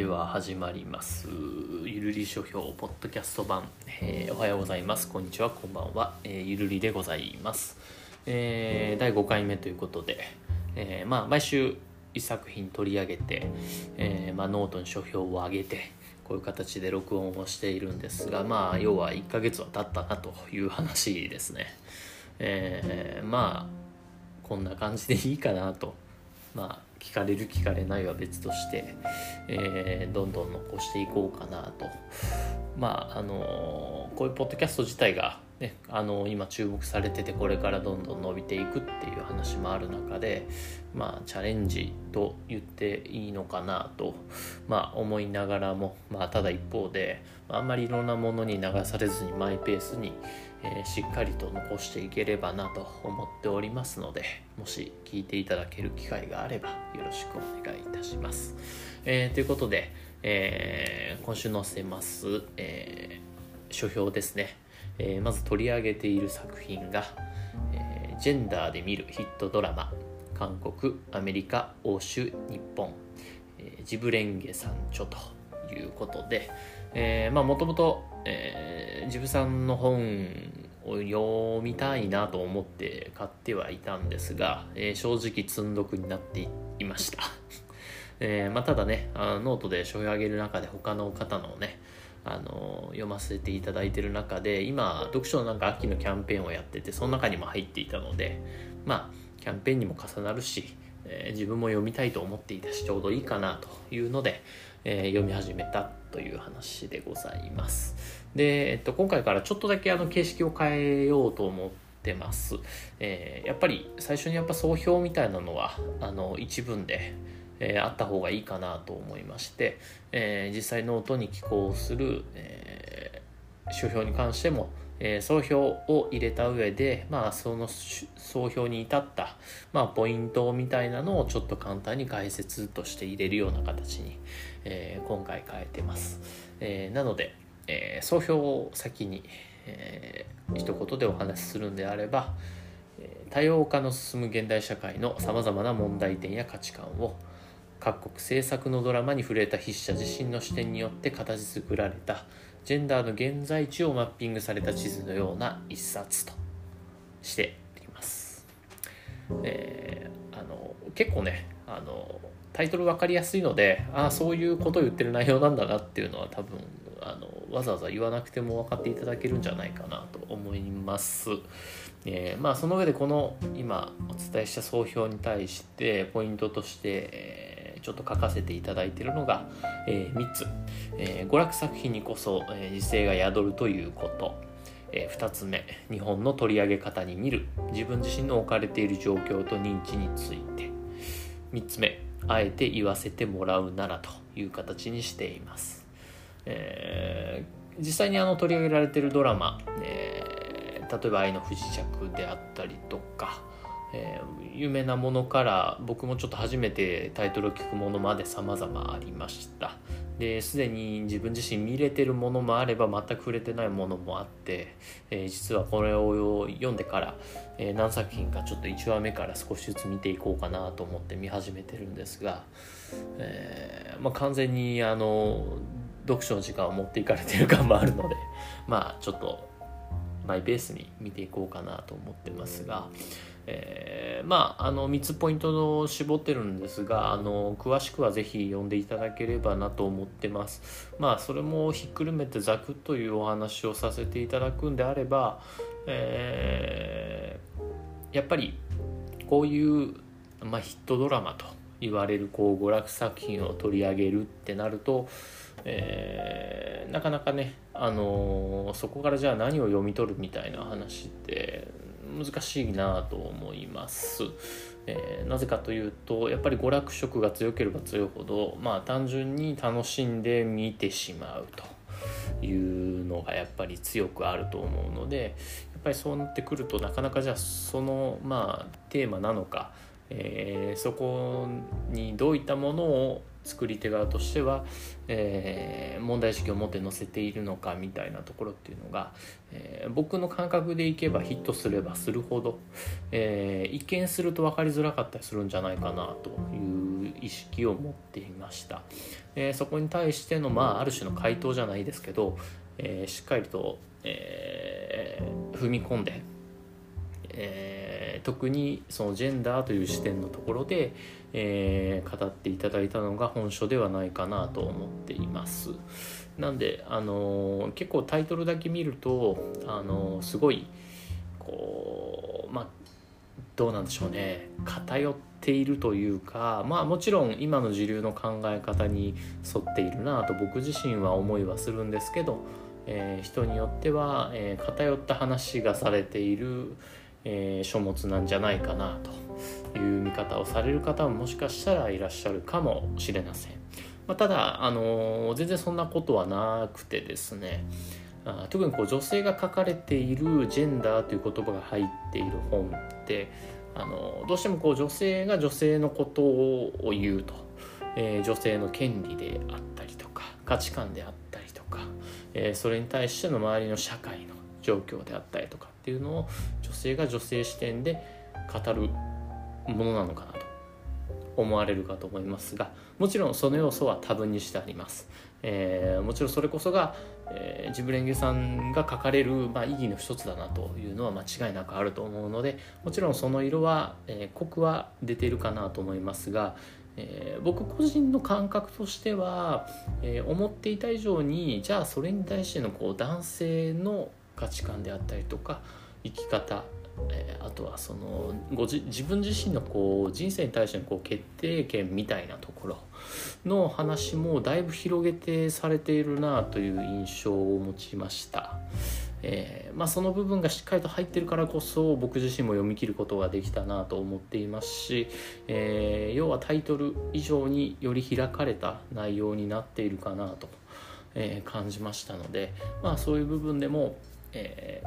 では始まります。ゆるり書評ポッドキャスト版、えーおはようございます。こんにちは。こんばんは、えーゆるりでございます、えー第5回目ということで、えーまあ毎週一作品取り上げて、えーまあ、ノートに書評を上げてこういう形で録音をしているんですがまあ要は1ヶ月は経ったなという話ですね。えーまあこんな感じでいいかなとまあ聞かれる聞かれないは別として、えーどんどん残していこうかなと。まああのこういうポッドキャスト自体がねあの今注目されててこれからどんどん伸びていくっていう話もある中でまあチャレンジと言っていいのかなとまあ思いながらもまあただ一方であんまりいろんなものに流されずにマイペースにえーしっかりと残していければなと思っておりますのでもし聞いていただける機会があればよろしくお願いいたします。えーということで、えー今週載せます、え書評ですね、えまず取り上げている作品が、えジェンダーで見るヒットドラマ韓国アメリカ欧州日本、えジブレンゲさん著ということでもともとジブさんの本を読みたいなと思って買ってはいたんですが、えー正直積んどくになっていました、えーまあ、ただねあのノートで書評上げる中で他の方のねあの読ませていただいてる中で今読書のなんか秋のキャンペーンをやっててその中にも入っていたのでまあキャンペーンにも重なるし、えー自分も読みたいと思っていたしちょうどいいかなというので、えー読み始めたという話でございます。で、えっと、今回からちょっとだけあの形式を変えようと思ってます、えーやっぱり最初にやっぱ総評みたいなのはあの一文でえーあった方がいいかなと思いまして、えー実際ノートに寄稿する、えー書評に関しても、えー総評を入れた上で、まあ、その総評に至った、まあ、ポイントみたいなのをちょっと簡単に解説として入れるような形に、えー今回変えてます、えーなので、えー総評を先に、えー一言でお話しするんであれば、多様化の進む現代社会のさまざまな問題点や価値観を各国制作のドラマに触れた筆者自身の視点によって形作られたジェンダーの現在地をマッピングされた地図のような一冊としています。えーあの結構ねあのタイトル分かりやすいのでああそういうことを言ってる内容なんだなっていうのは多分あのわざわざ言わなくても分かっていただけるんじゃないかなと思います。えーまあその上でこの今お伝えした総評に対してポイントとして、えーちょっと書かせていただいているのが、え3つ、えー娯楽作品にこそ、えー、時勢が宿るということ、え2つ目。日本の取り上げ方に見る。自分自身の置かれている状況と認知について。3つ目。あえて言わせてもらうならという形にしています、えー実際にあの取り上げられているドラマ、えー例えば「愛の不時着」であったりとか、えー有名なものから僕もちょっと初めてタイトルを聞くものまで様々ありました。ですでに自分自身見れてるものもあれば全く触れてないものもあって、えー実はこれを読んでから、えー何作品かちょっと1話目から少しずつ見ていこうかなと思って見始めてるんですが、えーまあ、完全にあの読書の時間を持っていかれてる感もあるのでまあちょっとマイペースに見ていこうかなと思ってますが、えーまああの3つポイントを絞ってるんですがあの詳しくはぜひ読んでいただければなと思ってます。まあそれもひっくるめてざくっというお話をさせていただくんであれば、えーやっぱりこういう、まあ、ヒットドラマと言われるこう娯楽作品を取り上げるってなると、えーなかなかね、あのーそこからじゃあ何を読み取るみたいな話って難しいなと思います。えーなぜかというとやっぱり娯楽色が強ければ強いほどまあ単純に楽しんで見てしまうというのがやっぱり強くあると思うのでやっぱりそうなってくるとなかなかじゃあそのまあテーマなのか、えーそこにどういったものを作り手側としては、えー、問題意識を持って載せているのかみたいなところっていうのが、えー、僕の感覚でいけばヒットすればするほど、えー、一見すると分かりづらかったりするんじゃないかなという意識を持っていました、えそこに対しての、まあ、ある種の回答じゃないですけど、えしっかりと、え踏み込んで、え特にそのジェンダーという視点のところで、えー、語っていただいたのが本書ではないかなと思っています。なんで、あのー、結構タイトルだけ見ると、あのー、すごいこうまあどうなんでしょうね偏っているというかまあもちろん今の時流の考え方に沿っているなと僕自身は思いはするんですけど、えー、人によっては、えー、偏った話がされている、えー、書物なんじゃないかなという見方をされる方ももしかしたらいらっしゃるかもしれません。まあ、ただ、あのー、全然そんなことはなくてですねあ特にこう女性が書かれているジェンダーという言葉が入っている本ってあのどうしてもこう女性が女性のことを言うと、えー、女性の権利であったりとか価値観であったりとか、えー、それに対しての周りの社会の状況であったりとかっていうのを女性が女性視点で語るものなのかなと思われるかと思いますがもちろんその要素は多分にしてあります、えー、もちろんそれこそが、えー、ジブレンゲさんが書かれる、まあ、意義の一つだなというのは間違いなくあると思うのでもちろんその色は、えー、濃くは出てるかなと思いますがえー、僕個人の感覚としては、えー、思っていた以上にじゃあそれに対してのこう男性の価値観であったりとか生き方、え、あとはそのご自分自身のこう人生に対してのこう決定権みたいなところの話もだいぶ広げてされているなという印象を持ちました。えー、まあ、その部分がしっかりと入ってるからこそ僕自身も読み切ることができたなと思っていますし、えー、要はタイトル以上により開かれた内容になっているかなと、えー、感じましたので、まあ、そういう部分でも、え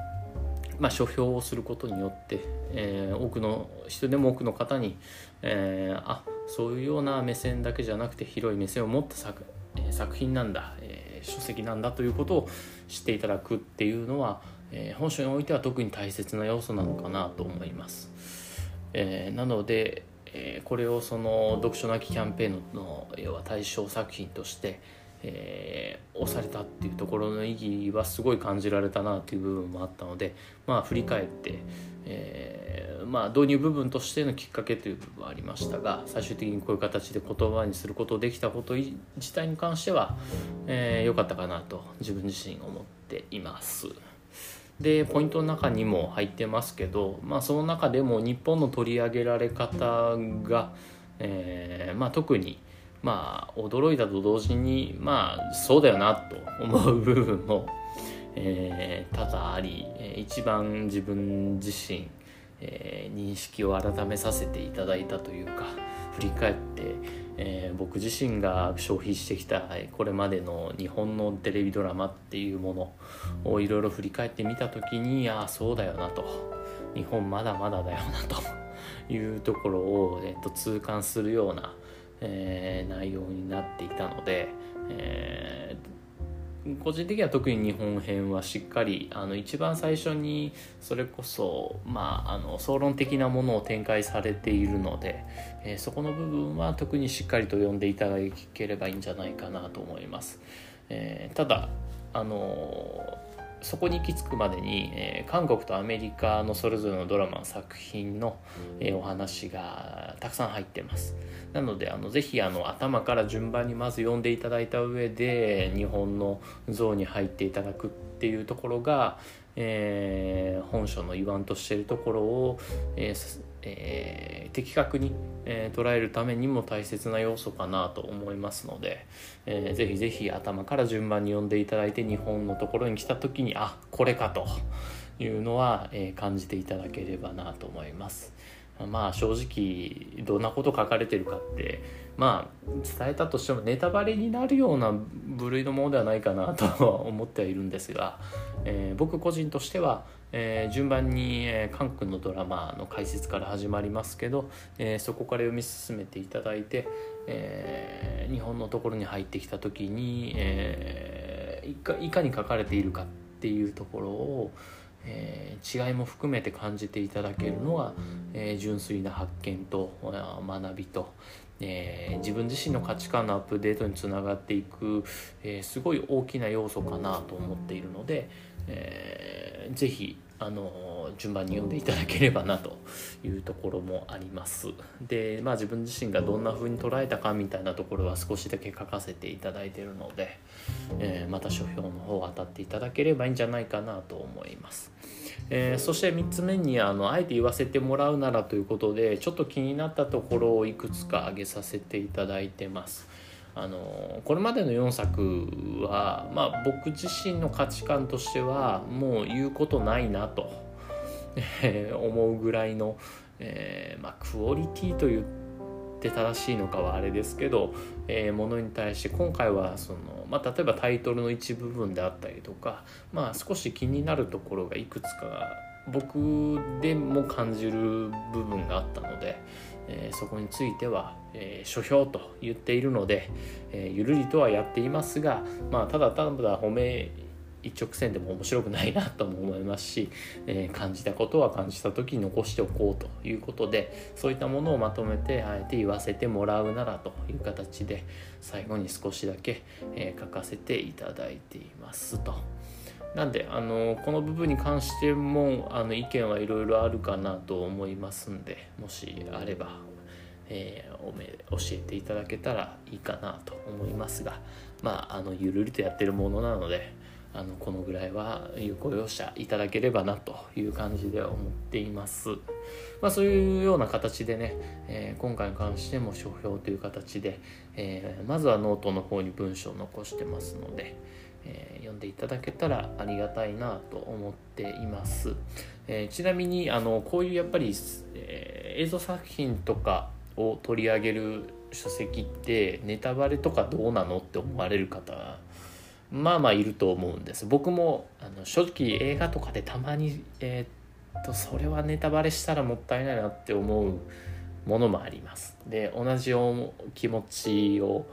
まあ、書評をすることによって、えー、多くの人でも多くの方に、えー、あそういうような目線だけじゃなくて広い目線を持った作,、え、作品なんだ、え書籍なんだということを知っていただくっていうのは、え本書においては特に大切な要素なのかなと思います。えなので、えこれをその読書なきキャンペーンの要は対象作品として、えー、押されたっていうところの意義はすごい感じられたなという部分もあったのでまあ振り返って、えー、まあ導入部分としてのきっかけという部分はありましたが最終的にこういう形で言葉にすることできたこと自体に関しては良、えー、かったかなと自分自身思っています。でポイントの中にも入ってますけど、まあ、その中でも日本の取り上げられ方が、えーまあ、特にまあ驚いたと同時にまあそうだよなと思う部分も、えー、多々あり一番自分自身、えー、認識を改めさせていただいたというか振り返って、えー、僕自身が消費してきたこれまでの日本のテレビドラマっていうものをいろいろ振り返ってみた時にああそうだよなと。日本まだまだだよなというところを、えー、と痛感するようなえー、内容になっていたので、えー、個人的には特に日本編はしっかりあの一番最初にそれこそ、まあ、あの総論的なものを展開されているので、えー、そこの部分は特にしっかりと読んでいただければいいんじゃないかなと思います。え、ただあのそこに行き着くまでに、えー、韓国とアメリカのそれぞれのドラマの作品の、えー、お話がたくさん入ってます。なのであのぜひあの頭から順番にまず読んでいただいた上で日本の像に入っていただくっていうところが、えー、本書の言わんとしているところを、えーえー、的確に、えー、捉えるためにも大切な要素かなと思いますので、えー、ぜひぜひ頭から順番に読んでいただいて日本のところに来た時にあこれかというのは、えー、感じていただければなと思います。まあ正直どんなこと書かれてるかってまあ伝えたとしてもネタバレになるような部類のものではないかなとは思ってはいるんですが、えー、僕個人としては、えー、順番に、えー、カンのドラマの解説から始まりますけど、えー、そこから読み進めていただいて、え、日本のところに入ってきた時に、え、いかいかに書かれているかっていうところを、え、違いも含めて感じていただけるのは、え、純粋な発見と学びと、えー、自分自身の価値観のアップデートにつながっていく、えー、すごい大きな要素かなと思っているので、えー、ぜひあの順番に読んでいただければなというところもあります。でまあ自分自身がどんな風に捉えたかみたいなところは少しだけ書かせていただいてるので、えー、また書評の方を当たっていただければいいんじゃないかなと思います、えー、そして3つ目にあのあえて言わせてもらうならということでちょっと気になったところをいくつか挙げさせていただいてます。あのこれまでの4作は、まあ、僕自身の価値観としてはもう言うことないなと、えー、思うぐらいの、えー、まあ、クオリティと言って正しいのかはあれですけど、えー、ものに対して今回はその、まあ、例えばタイトルの一部分であったりとか、まあ、少し気になるところがいくつか僕でも感じる部分があったので。えー、そこについては、えー、書評と言っているので、えー、ゆるりとはやっていますが、まあ、ただただ褒め一直線でも面白くないなとも思いますし、え、感じたことは感じた時に残しておこうということでそういったものをまとめてあえて言わせてもらうならという形で最後に少しだけ、え、書かせていただいていますと。なんであのこの部分に関してもあの意見はいろいろあるかなと思いますんでもしあれば、えー、おめ教えていただけたらいいかなと思いますがまああのゆるりとやってるものなのであのこのぐらいは有効容赦いただければなという感じで思っています。まあ、そういうような形でね、えー、今回に関しても書評という形で、えー、まずはノートの方に文章を残してますので、えー、読んでいただけたらありがたいなと思っています、えー、ちなみにあのこういうやっぱり、えー、映像作品とかを取り上げる書籍ってネタバレとかどうなのって思われる方まあまあいると思うんです。僕もあの正直映画とかでたまにえー、っとそれはネタバレしたらもったいないなって思うものもあります。で同じ気持ちを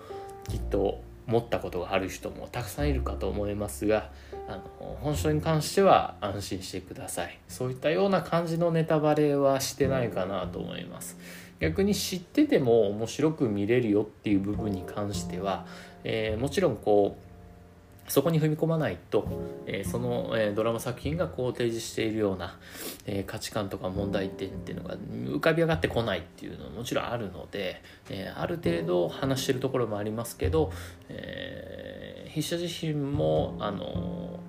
きっと持ったことがある人もたくさんいるかと思いますがあの本書に関しては安心してください。そういったような感じのネタバレはしてないかなと思います。逆に知ってても面白く見れるよっていう部分に関しては、えー、もちろんこうそこに踏み込まないと、えー、その、えー、ドラマ作品がこう提示しているような、えー、価値観とか問題点っていうのが浮かび上がってこないっていうのはもちろんあるので、えある程度話してるところもありますけど、え筆者自身もあの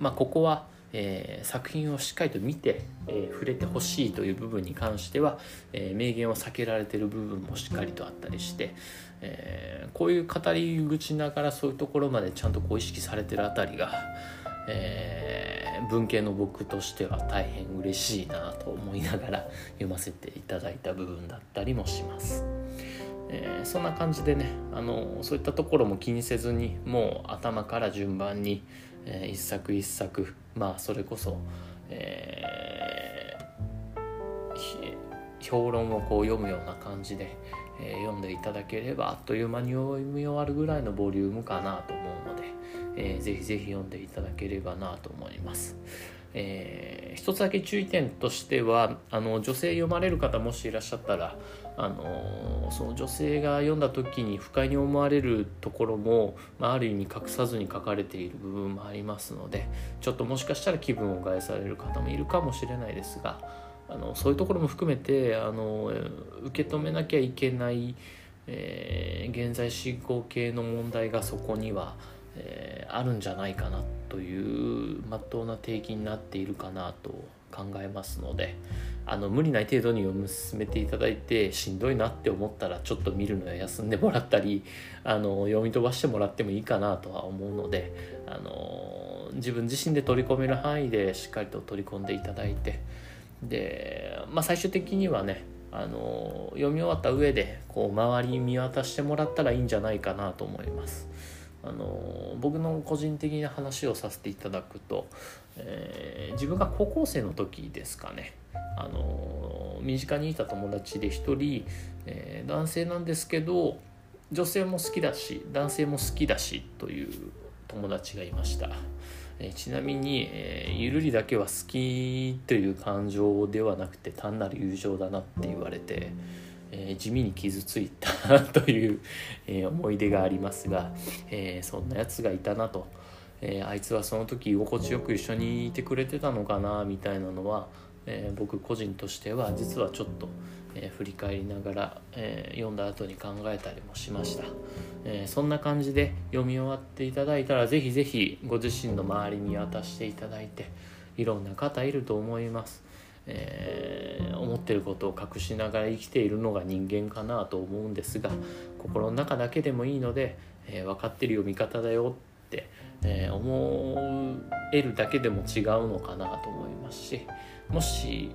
まあここはえ、作品をしっかりと見て、え、触れてほしいという部分に関しては、えー、名言を避けられてる部分もしっかりとあったりして、えこういう語り口ながらそういうところまでちゃんとこう意識されてるあたりが、え文系の僕としては大変嬉しいなと思いながら読ませていただいた部分だったりもします。えー、そんな感じでねあのそういったところも気にせずにもう頭から順番に、えー、一作一作まあそれこそ、えー、評論をこう読むような感じで、えー、読んでいただければあっという間に読み終わるぐらいのボリュームかなと思うので、えー、ぜひぜひ読んでいただければなと思います。えー、一つだけ注意点としてはあの女性読まれる方もしいらっしゃったらあのその女性が読んだ時に不快に思われるところも、まあ、ある意味隠さずに書かれている部分もありますのでちょっともしかしたら気分を害される方もいるかもしれないですがあのそういうところも含めてあの受け止めなきゃいけない、えー、現在進行形の問題がそこには、えー、あるんじゃないかなというまっとうな提起になっているかなと考えますのであの無理ない程度に読み進めていただいてしんどいなって思ったらちょっと見るのは休んでもらったりあの読み飛ばしてもらってもいいかなとは思うのであの自分自身で取り込める範囲でしっかりと取り込んでいただいてで、まあ、最終的にはねあの読み終わった上でこう周り見渡してもらったらいいんじゃないかなと思います。あの僕の個人的な話をさせていただくと、えー、自分が高校生の時ですかねあの身近にいた友達で一人、えー、男性なんですけど女性も好きだし男性も好きだしという友達がいました、え、ちなみに、えー、ゆるりだけは好きという感情ではなくて単なる友情だなって言われて、えー、地味に傷ついたという、え思い出がありますが、えそんなやつがいたなと、えあいつはその時居心地よく一緒にいてくれてたのかなみたいなのは、え僕個人としては実はちょっとえー、振り返りながら、えー、読んだ後に考えたりもしました、え、そんな感じで読み終わっていただいたらぜひぜひご自身の周りに渡していただいていろんな方いると思います、え思ってることを隠しながら生きているのが人間かなと思うんですが心の中だけでもいいので、え分かってるよ味方だよって、え思えるだけでも違うのかなと思いますしもし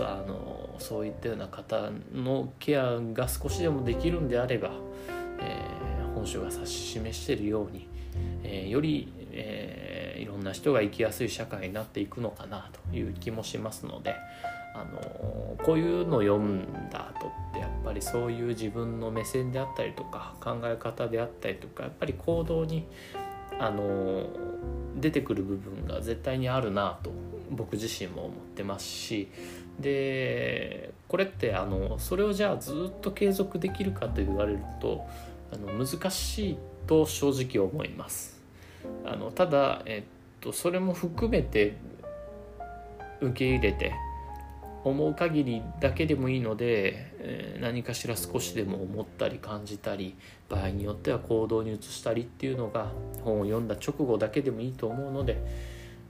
あのそういったような方のケアが少しでもできるんであれば、えー、本書が指し示しているように、えー、より、えー、いろんな人が生きやすい社会になっていくのかなという気もしますので。あのこういうのを読んだ後ってやっぱりそういう自分の目線であったりとか考え方であったりとかやっぱり行動にあの出てくる部分が絶対にあるなと僕自身も思ってますしでこれってあのそれをじゃあずっと継続できるかと言われるとあの難しいと正直思います。あのただ、えっと、それも含めて受け入れて思う限りだけでもいいので、えー、何かしら少しでも思ったり感じたり場合によっては行動に移したりっていうのが本を読んだ直後だけでもいいと思うので、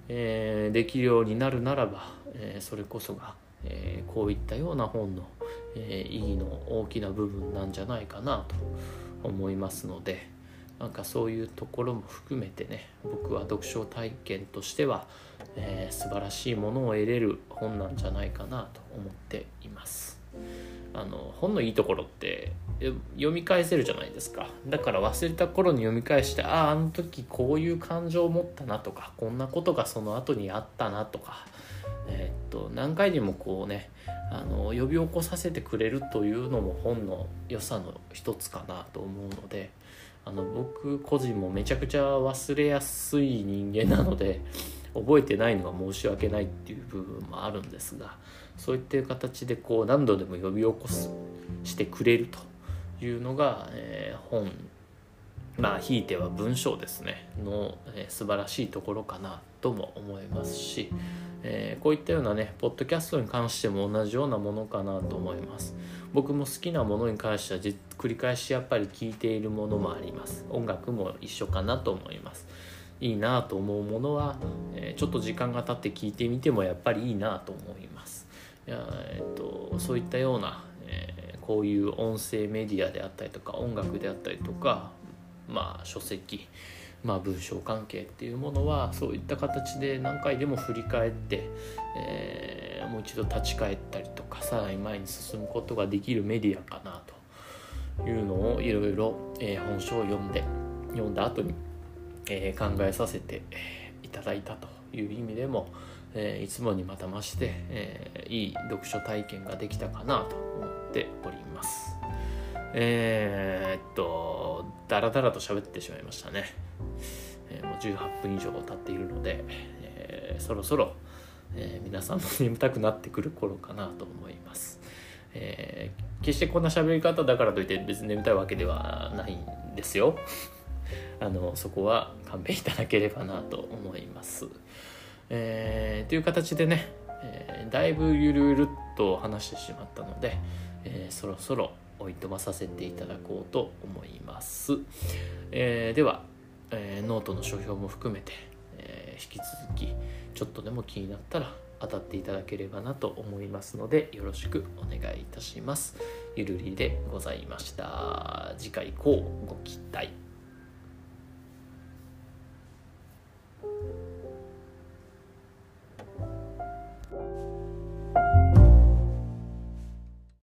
えー、できるようになるならば、えー、それこそがえー、こういったような本の、えー、意義の大きな部分なんじゃないかなと思いますのでなんかそういうところも含めてね僕は読書体験としては、えー、素晴らしいものを得れる本なんじゃないかなと思っています。あの本のいいところって読み返せるじゃないですか。だから忘れた頃に読み返してあああの時こういう感情を持ったなとかこんなことがその後にあったなとかえー、っと何回でもこうねあの呼び起こさせてくれるというのも本の良さの一つかなと思うのであの僕個人もめちゃくちゃ忘れやすい人間なので覚えてないのは申し訳ないっていう部分もあるんですがそういった形でこう何度でも呼び起こすしてくれると。いうのが、えー、本。まあひいては文章ですね。の、えー、素晴らしいところかなとも思いますしえー、こういったようなねポッドキャストに関しても同じようなものかなと思います。僕も好きなものに関しては繰り返しやっぱり聴いているものもあります。音楽も一緒かなと思います。いいなと思うものは、えー、ちょっと時間が経って聞いてみてもやっぱりいいなと思います。いや、えーと、そういったような、こういう音声メディアであったりとか音楽であったりとかまあ書籍まあ、文章関係っていうものはそういった形で何回でも振り返って、えー、もう一度立ち返ったりとかさらに前に進むことができるメディアかなというのをいろいろ本書を読んで読んだ後に、えー、考えさせていただいたという意味でも、えー、いつもにまたまして、えー、いい読書体験ができたかなと思っております。えー、っと、だらだらと喋ってしまいましたね。えー、もう18分以上経っているので、えー、そろそろ、えー、皆さんも眠たくなってくる頃かなと思います。えー、決してこんな喋り方だからといって別に眠たいわけではないんですよ。あのそこは勘弁いただければなと思います。えー、という形でね、えー、だいぶゆるゆるっと話してしまったので、えー、そろそろおいとまさせていただこうと思います。えー、では、えー、ノートの書評も含めて、えー、引き続きちょっとでも気になったら当たっていただければなと思いますのでよろしくお願いいたします。ゆるりでございました。次回以降ご期待。